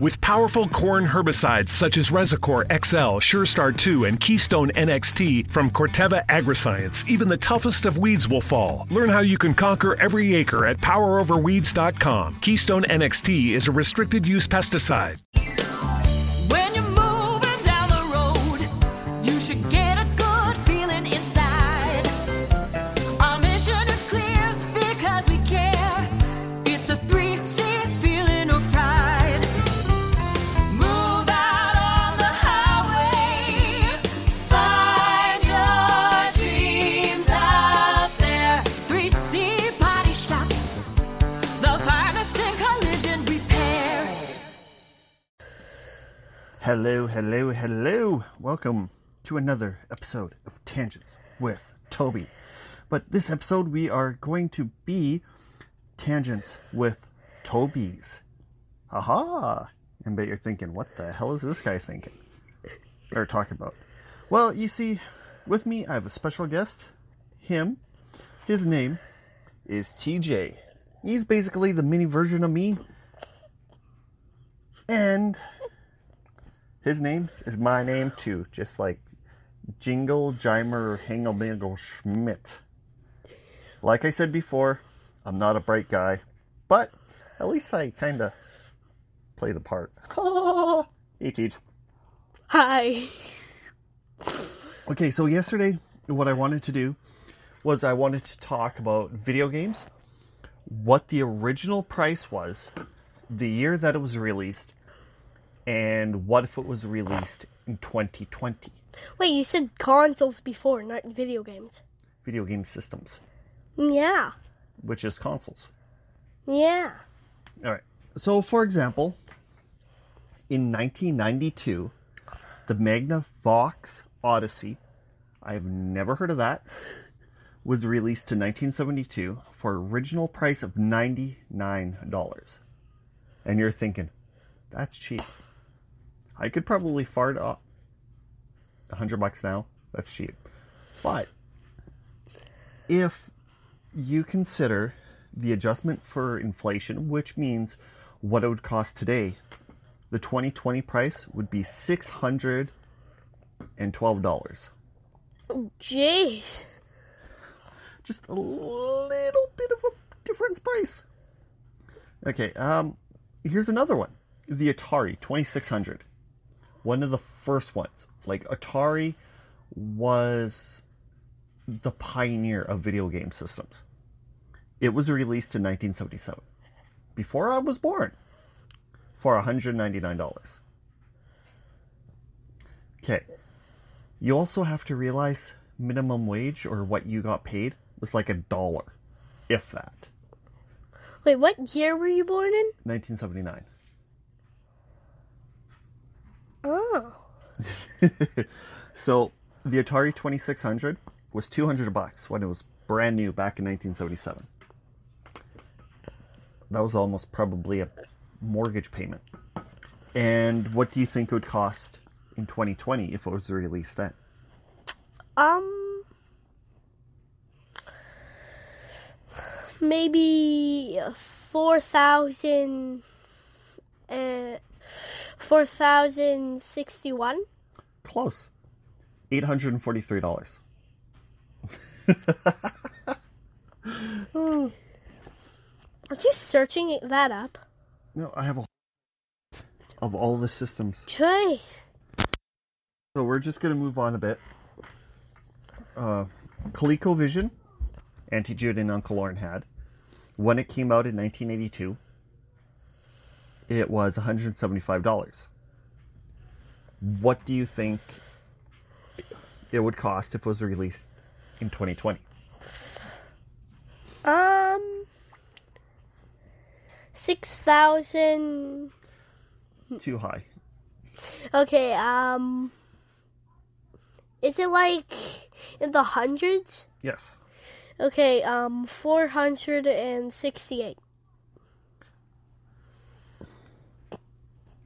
With powerful corn herbicides such as Resicore XL, SureStart 2, and Keystone NXT from Corteva Agriscience, even the toughest of weeds will fall. Learn how you can conquer every acre at poweroverweeds.com. Keystone NXT is a restricted use pesticide. Hello, hello, hello. Welcome to another episode of Tangents with Toby. But this episode we are going to be Tangents with Toby's. Haha. And bet you're thinking, what the hell is this guy thinking? Or talking about? Well, you see, with me I have a special guest. Him. His name is TJ. He's basically the mini version of me. And his name is my name too, just like Jingle Jimer Hangelmingle Schmidt. Like I said before, I'm not a bright guy, but at least I kind of play the part. hey, Teach. Hi. Okay, so yesterday, what I wanted to do was I wanted to talk about video games, what the original price was, the year that it was released, and what if it was released in 2020. Wait, you said consoles before, not video games. Video game systems, Yeah. which is consoles. Yeah. All right. So, for example, in 1992, the Magnavox Odyssey, I've never heard of that, was released in 1972 for original price of $99. And you're thinking, that's cheap. I could probably fart off a 100 bucks now. That's cheap. But if you consider the adjustment for inflation, which means what it would cost today, the 2020 price would be $612. Oh, jeez. Just a little bit of a difference price. Okay, um, here's another one. The Atari 2600. One of the first ones. Like, Atari was the pioneer of video game systems. It was released in 1977, before I was born, for $199. Okay. You also have to realize minimum wage or what you got paid was like a dollar, if that. Wait, what year were you born in? 1979. Oh. So the Atari 2600 was 200 bucks when it was brand new back in 1977. That was almost probably a mortgage payment. And what do you think it would cost in 2020 if it was released then? Um. Maybe 4,000. Uh, 4,061? Close. $843. Are you searching that up? No, I have a of all the systems. Jeez. So we're just gonna move on a bit. Uh, ColecoVision, Auntie Jude and Uncle Lauren had, when it came out in 1982, it was 175 dollars. What do you think it would cost if it was released in 2020? Um. 6,000. too high. Okay, um. Is it like in the hundreds? Yes. Okay, um, 468.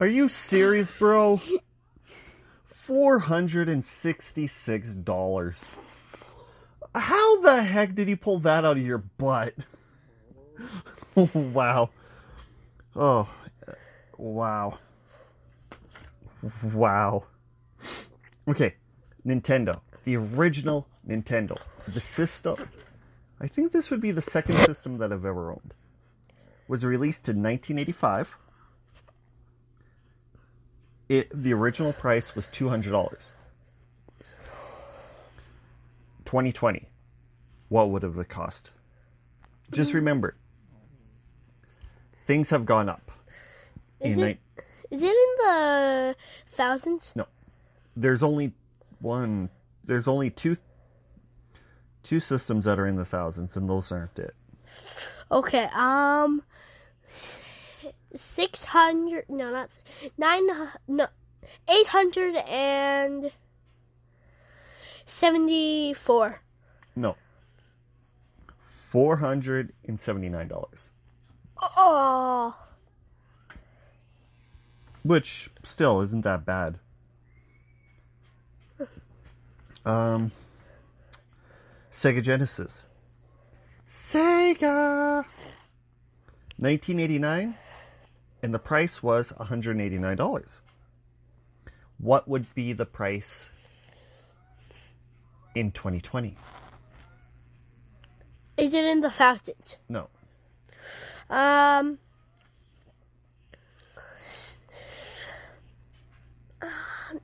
Are you serious, bro? Four hundred and sixty-six dollars. How the heck did you pull that out of your butt? wow. Oh, wow. Wow. Okay, Nintendo, the original Nintendo, the system. I think this would be the second system that I've ever owned. Was released in 1985. It the original price was two hundred dollars. 2020, what would have it cost? Just remember, things have gone up. Is In it, is it in the thousands? No, there's only one. There's only two. Two systems that are in the thousands, and those aren't it. Okay, um. 600. No, not. 9. No. 874. No. Four hundred and seventy-nine dollars, Oh. which still isn't that bad. Um, Sega Genesis. Sega. 1989, and the price was $189. What would be the price in 2020? Is it in the thousands? No. Um.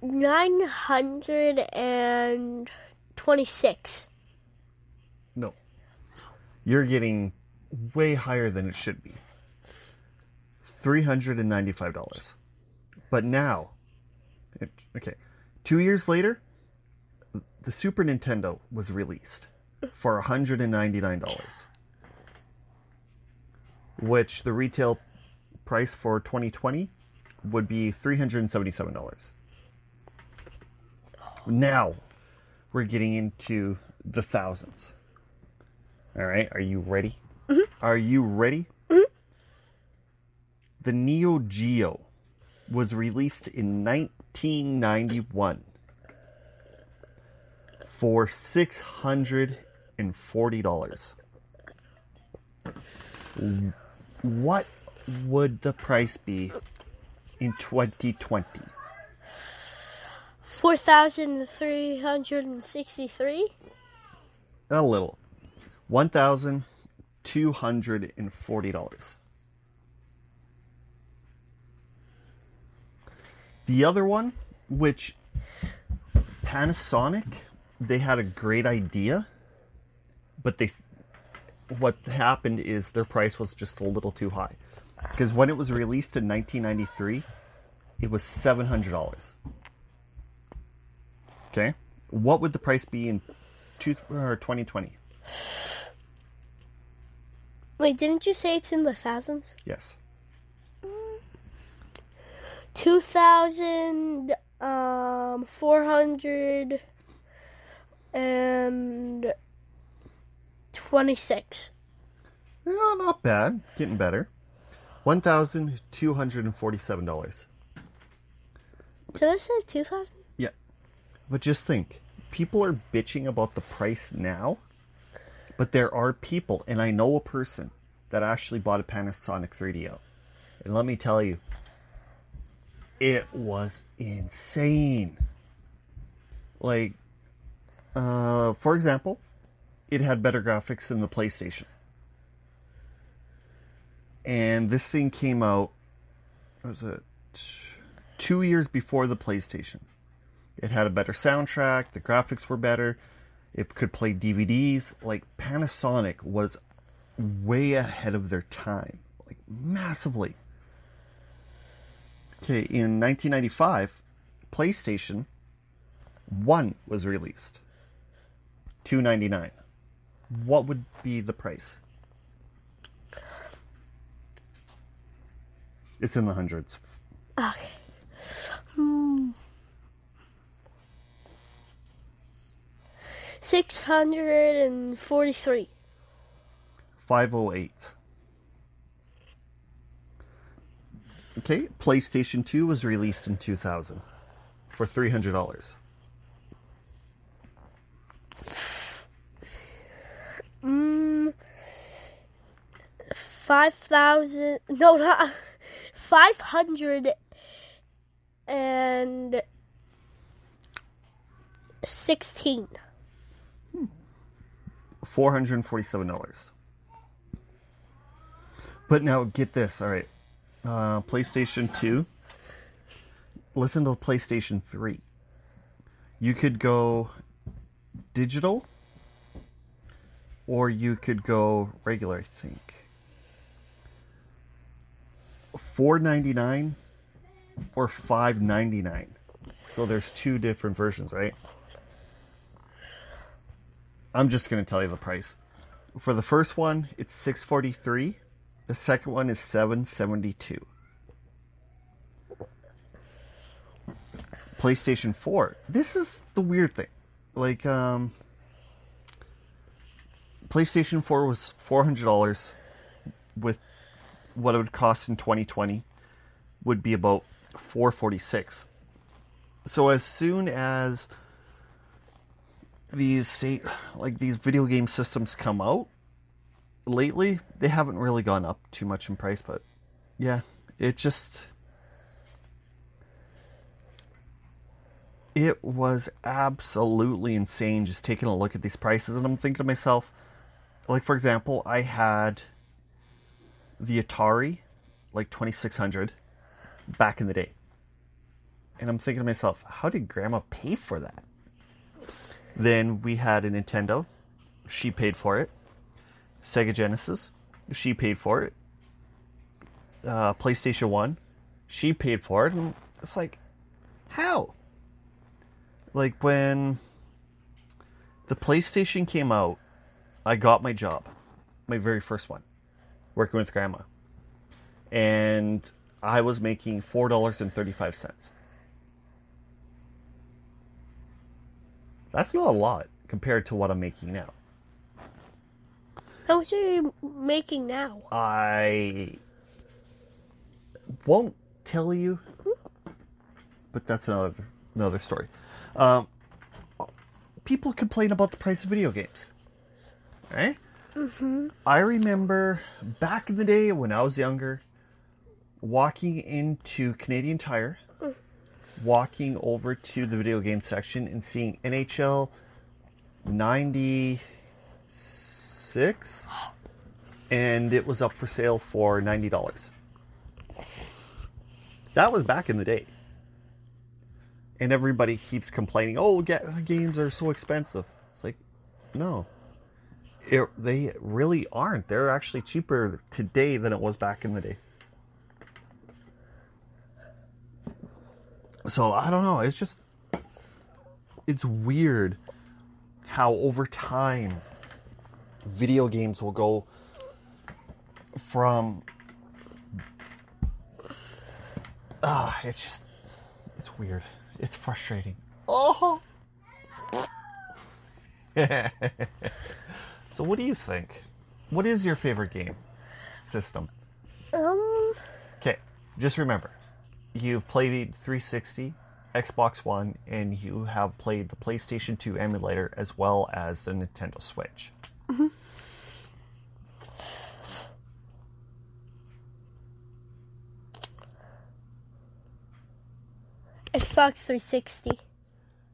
Nine hundred and twenty-six. No. You're getting way higher than it should be. $395. But now, it- okay, two years later, the Super Nintendo was released for $199, which the retail price for 2020 would be $377. Now, we're getting into the thousands. All right, are you ready? Mm-hmm. Are you ready? The Neo Geo was released in 1991 for $640. What would the price be in 2020? Four thousand three hundred and sixty-three. A little. $1,240. The other one, which Panasonic, they had a great idea, but they what happened is their price was just a little too high. Because when it was released in 1993, it was $700. Okay? What would the price be in two, or 2020? Wait, didn't you say it's in the thousands? Yes. Two thousand um four hundred and twenty-six. Yeah, not bad. Getting better. One thousand two hundred and forty-seven dollars. Did I say two thousand? Yeah, but just think, people are bitching about the price now, but there are people, and I know a person that actually bought a Panasonic 3DO, and let me tell you, it was insane. Like, uh, for example, it had better graphics than the PlayStation. And this thing came out, was it two years before the PlayStation? It had a better soundtrack, the graphics were better, it could play DVDs. Like, Panasonic was way ahead of their time, like, massively. Okay, in 1995, PlayStation 1 was released. 299 What would be the price? It's in the hundreds. Okay. Hmm. Six hundred and forty-three. 508. Okay, PlayStation 2 was released in 2000 for $300. Mm, five thousand. No, not five hundred and sixteen. $447. But now get this, all right. Uh, PlayStation 2. Listen to PlayStation 3. You could go digital or you could go regular, I think. 4.99 or 5.99. So there's two different versions, right? I'm just going to tell you the price. For the first one, it's 643. The second one is 772. PlayStation 4. This is the weird thing. Like um PlayStation 4 was $400 with what it would cost in 2020 would be about 446. So as soon as these state like these video game systems come out lately they haven't really gone up too much in price but yeah it just it was absolutely insane just taking a look at these prices and i'm thinking to myself like for example i had the atari like 2600 back in the day and i'm thinking to myself how did grandma pay for that then we had a Nintendo. She paid for it. Sega Genesis. She paid for it. Uh, PlayStation 1. She paid for it. And it's like, how? Like when the PlayStation came out, I got my job. My very first one. Working with grandma. And I was making $4.35. That's not a lot compared to what I'm making now. How much are you making now? I won't tell you, but that's another another story. Um, people complain about the price of video games, right? Mm-hmm. I remember back in the day when I was younger, walking into Canadian Tire, walking over to the video game section and seeing NHL 96 and it was up for sale for $90. That was back in the day. And everybody keeps complaining, "Oh, ga- games are so expensive." It's like, no. It, they really aren't. They're actually cheaper today than it was back in the day. So I don't know. It's just it's weird how over time video games will go from ah, it's just it's weird. It's frustrating. Oh. so what do you think? What is your favorite game system? Um, Okay, just remember, you've played 360, Xbox One, and you have played the PlayStation 2 emulator as well as the Nintendo Switch. Mm-hmm. Xbox 360.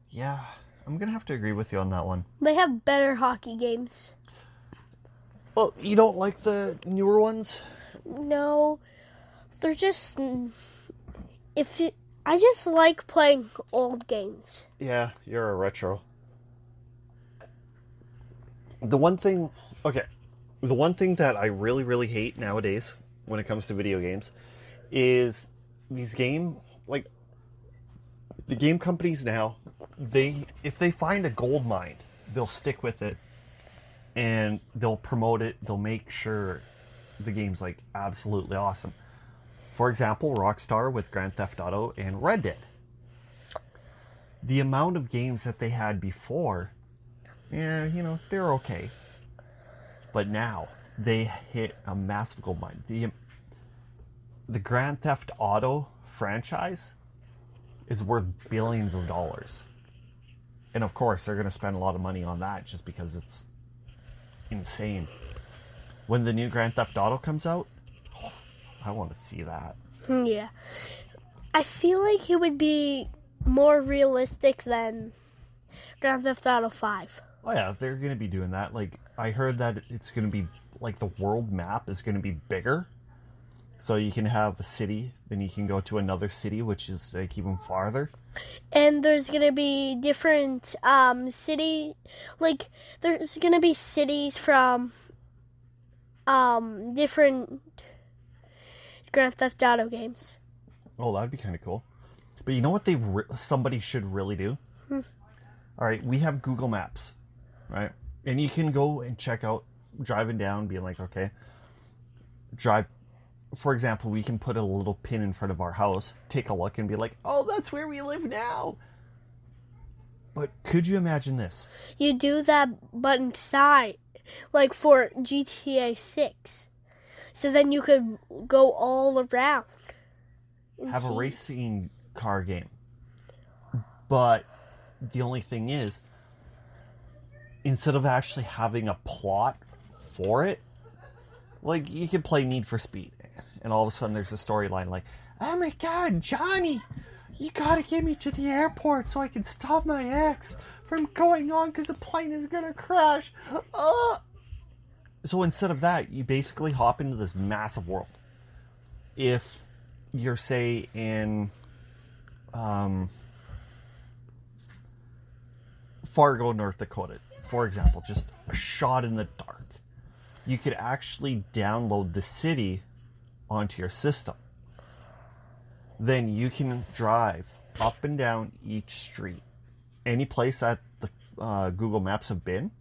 Yeah, I'm gonna have to agree with you on that one. They have better hockey games. Well, you don't like the newer ones? No, they're just. If you, I just like playing old games. Yeah, you're a retro. The one thing, okay, the one thing that I really, really hate nowadays when it comes to video games is these game, like, the game companies now, they, if they find a gold mine, they'll stick with it and they'll promote it, they'll make sure the game's like absolutely awesome. For example, Rockstar with Grand Theft Auto and Red Dead. The amount of games that they had before, yeah, you know, they're okay. But now they hit a massive gold mine. The um, the Grand Theft Auto franchise is worth billions of dollars. And of course, they're going to spend a lot of money on that just because it's insane. When the new Grand Theft Auto comes out, I want to see that. Hmm, yeah. I feel like it would be more realistic than Grand Theft Auto 5. Oh yeah, they're going to be doing that. Like I heard that it's going to be like the world map is going to be bigger. So you can have a city, then you can go to another city which is like even farther. And there's going to be different um city like there's going to be cities from um different Grand Theft Auto games. Oh, that'd be kind of cool. But you know what they re- somebody should really do? All right, we have Google Maps, right? And you can go and check out driving down, being like, okay, drive. For example, we can put a little pin in front of our house, take a look, and be like, oh, that's where we live now. But could you imagine this? You do that but inside like for GTA 6. So then you could go all around. have a racing car game. But the only thing is, instead of actually having a plot for it, like you can play Need for Speed, and all of a sudden there's a storyline like, "Oh my God, Johnny, you gotta get me to the airport so I can stop my ex from going on because the plane is gonna crash." Uh. So instead of that, you basically hop into this massive world. If you're say in um, Fargo, North Dakota, for example, just a shot in the dark, you could actually download the city onto your system. Then you can drive up and down each street. Any place that the uh, Google Maps have been,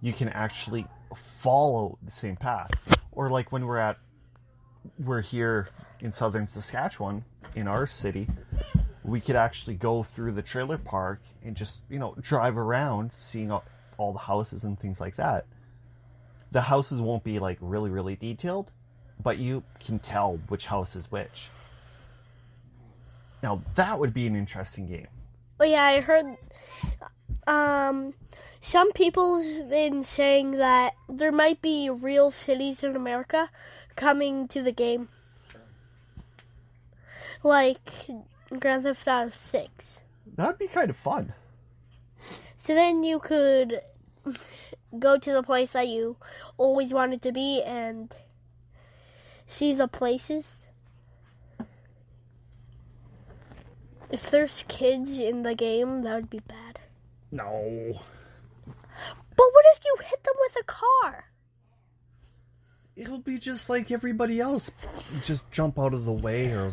you can actually follow the same path. Or like when we're at we're here in southern Saskatchewan in our city, we could actually go through the trailer park and just, you know, drive around seeing all, the houses and things like that. The houses won't be like really, really detailed, but you can tell which house is which. Now, that would be an interesting game. Oh yeah, I heard um some people's been saying that there might be real cities in America coming to the game. Like Grand Theft Auto 6. That'd be kind of fun. So then you could go to the place that you always wanted to be and see the places. If there's kids in the game, that would be bad. No. But what if you hit them with a car? It'll be just like everybody else. Just jump out of the way or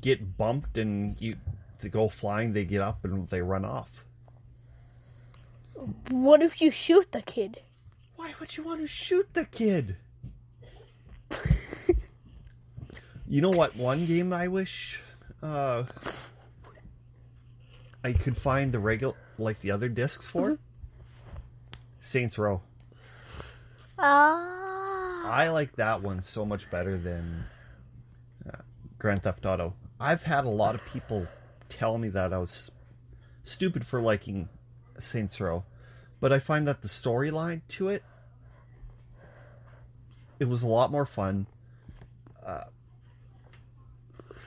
get bumped and you they go flying, they get up and they run off. What if you shoot the kid? Why would you want to shoot the kid? you know what one game I wish uh I could find the regular like the other discs for? Saints Row. Ah. I like that one so much better than Grand Theft Auto. I've had a lot of people tell me that I was stupid for liking Saints Row, but I find that the storyline to it it was a lot more fun. Uh,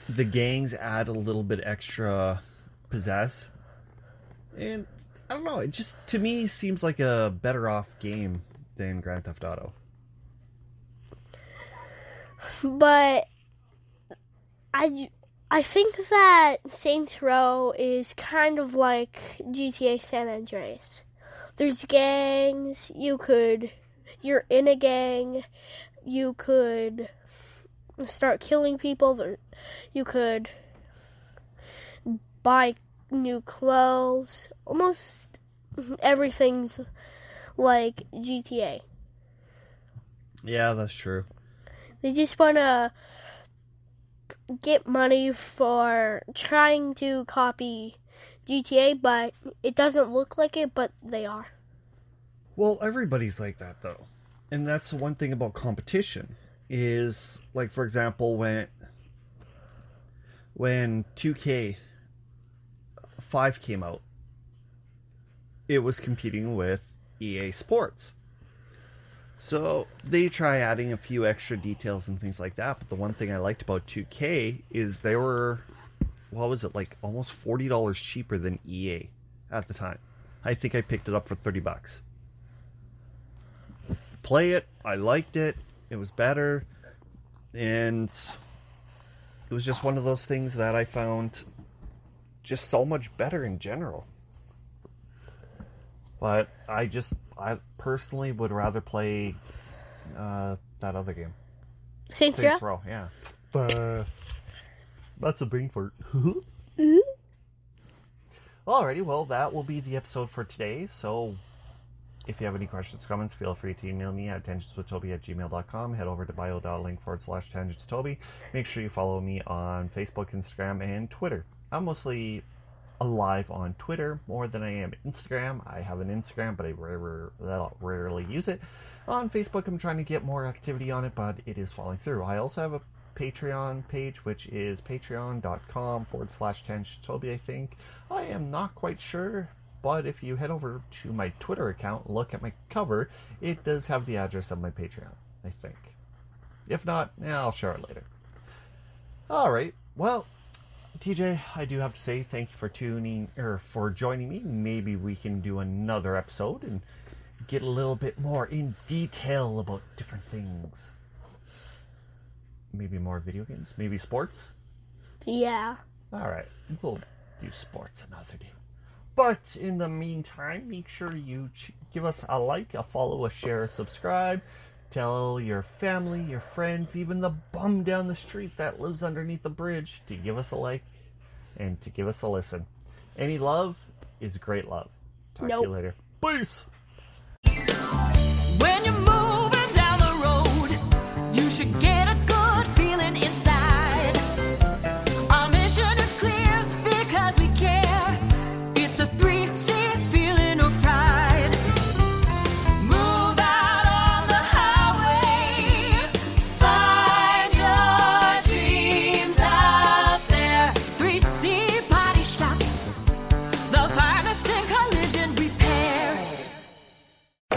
the gangs add a little bit extra pizzazz, and I don't know. It just to me seems like a better off game than Grand Theft Auto. But I I think that Saints Row is kind of like GTA San Andreas. There's gangs, you could you're in a gang, you could start killing people, there, you could buy new clothes. Almost everything's like GTA. Yeah, that's true. They just want to get money for trying to copy GTA, but it doesn't look like it, but they are. Well, everybody's like that though. And that's the one thing about competition is like for example when when 2K 5 came out it was competing with EA Sports. So they try adding a few extra details and things like that, but the one thing I liked about 2K is they were what was it like almost $40 cheaper than EA at the time. I think I picked it up for 30 bucks play it. I liked it. It was better. And it was just one of those things that I found just so much better in general. But I just, I personally would rather play uh, that other game. Saints Row? Saints Row, yeah. Uh, that's a brain fart. Alrighty, well, that will be the episode for today. So if you have any questions, comments, feel free to email me at tangentswithtoby at gmail.com. Head over to bio.link forward slash tangentstoby. Make sure you follow me on Facebook, Instagram, and Twitter. I'm mostly alive on Twitter more than I am Instagram. I have an Instagram, but I rare, rarely use it. On Facebook, I'm trying to get more activity on it, but it is falling through. I also have a Patreon page, which is patreon.com forward slash tangentstoby, I think. I am not quite sure, but if you head over to my Twitter account, look at my cover, it does have the address of my Patreon, I think. If not, I'll share it later. All right. Well, TJ, I do have to say thank you for tuning or for joining me. Maybe we can do another episode and get a little bit more in detail about different things. Maybe more video games, maybe sports. Yeah. All right, we'll do sports another day. But in the meantime, make sure you ch- give us a like, a follow, a share, a subscribe. Tell your family, your friends, even the bum down the street that lives underneath the bridge to give us a like and to give us a listen. Any love is great love. Talk to you later. Peace.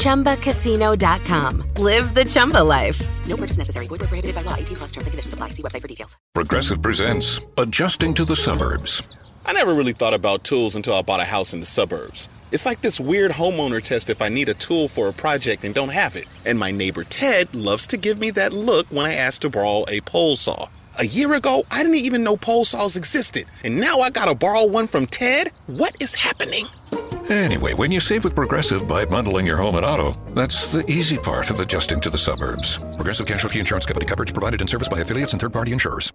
ChumbaCasino.com. Live the Chumba life. No purchase necessary. Void where prohibited by law. 18 plus terms and conditions apply. See website for details. Progressive presents Adjusting to the Suburbs. I never really thought about tools until I bought a house in the suburbs. It's like this weird homeowner test if I need a tool for a project and don't have it. And my neighbor Ted loves to give me that look when I ask to borrow a pole saw. A year ago, I didn't even know pole saws existed. And now I gotta borrow one from Ted? What is happening? Anyway, when you save with Progressive by bundling your home and auto, that's the easy part of adjusting to the suburbs. Progressive Casualty Insurance Company coverage provided in service by affiliates and third party insurers.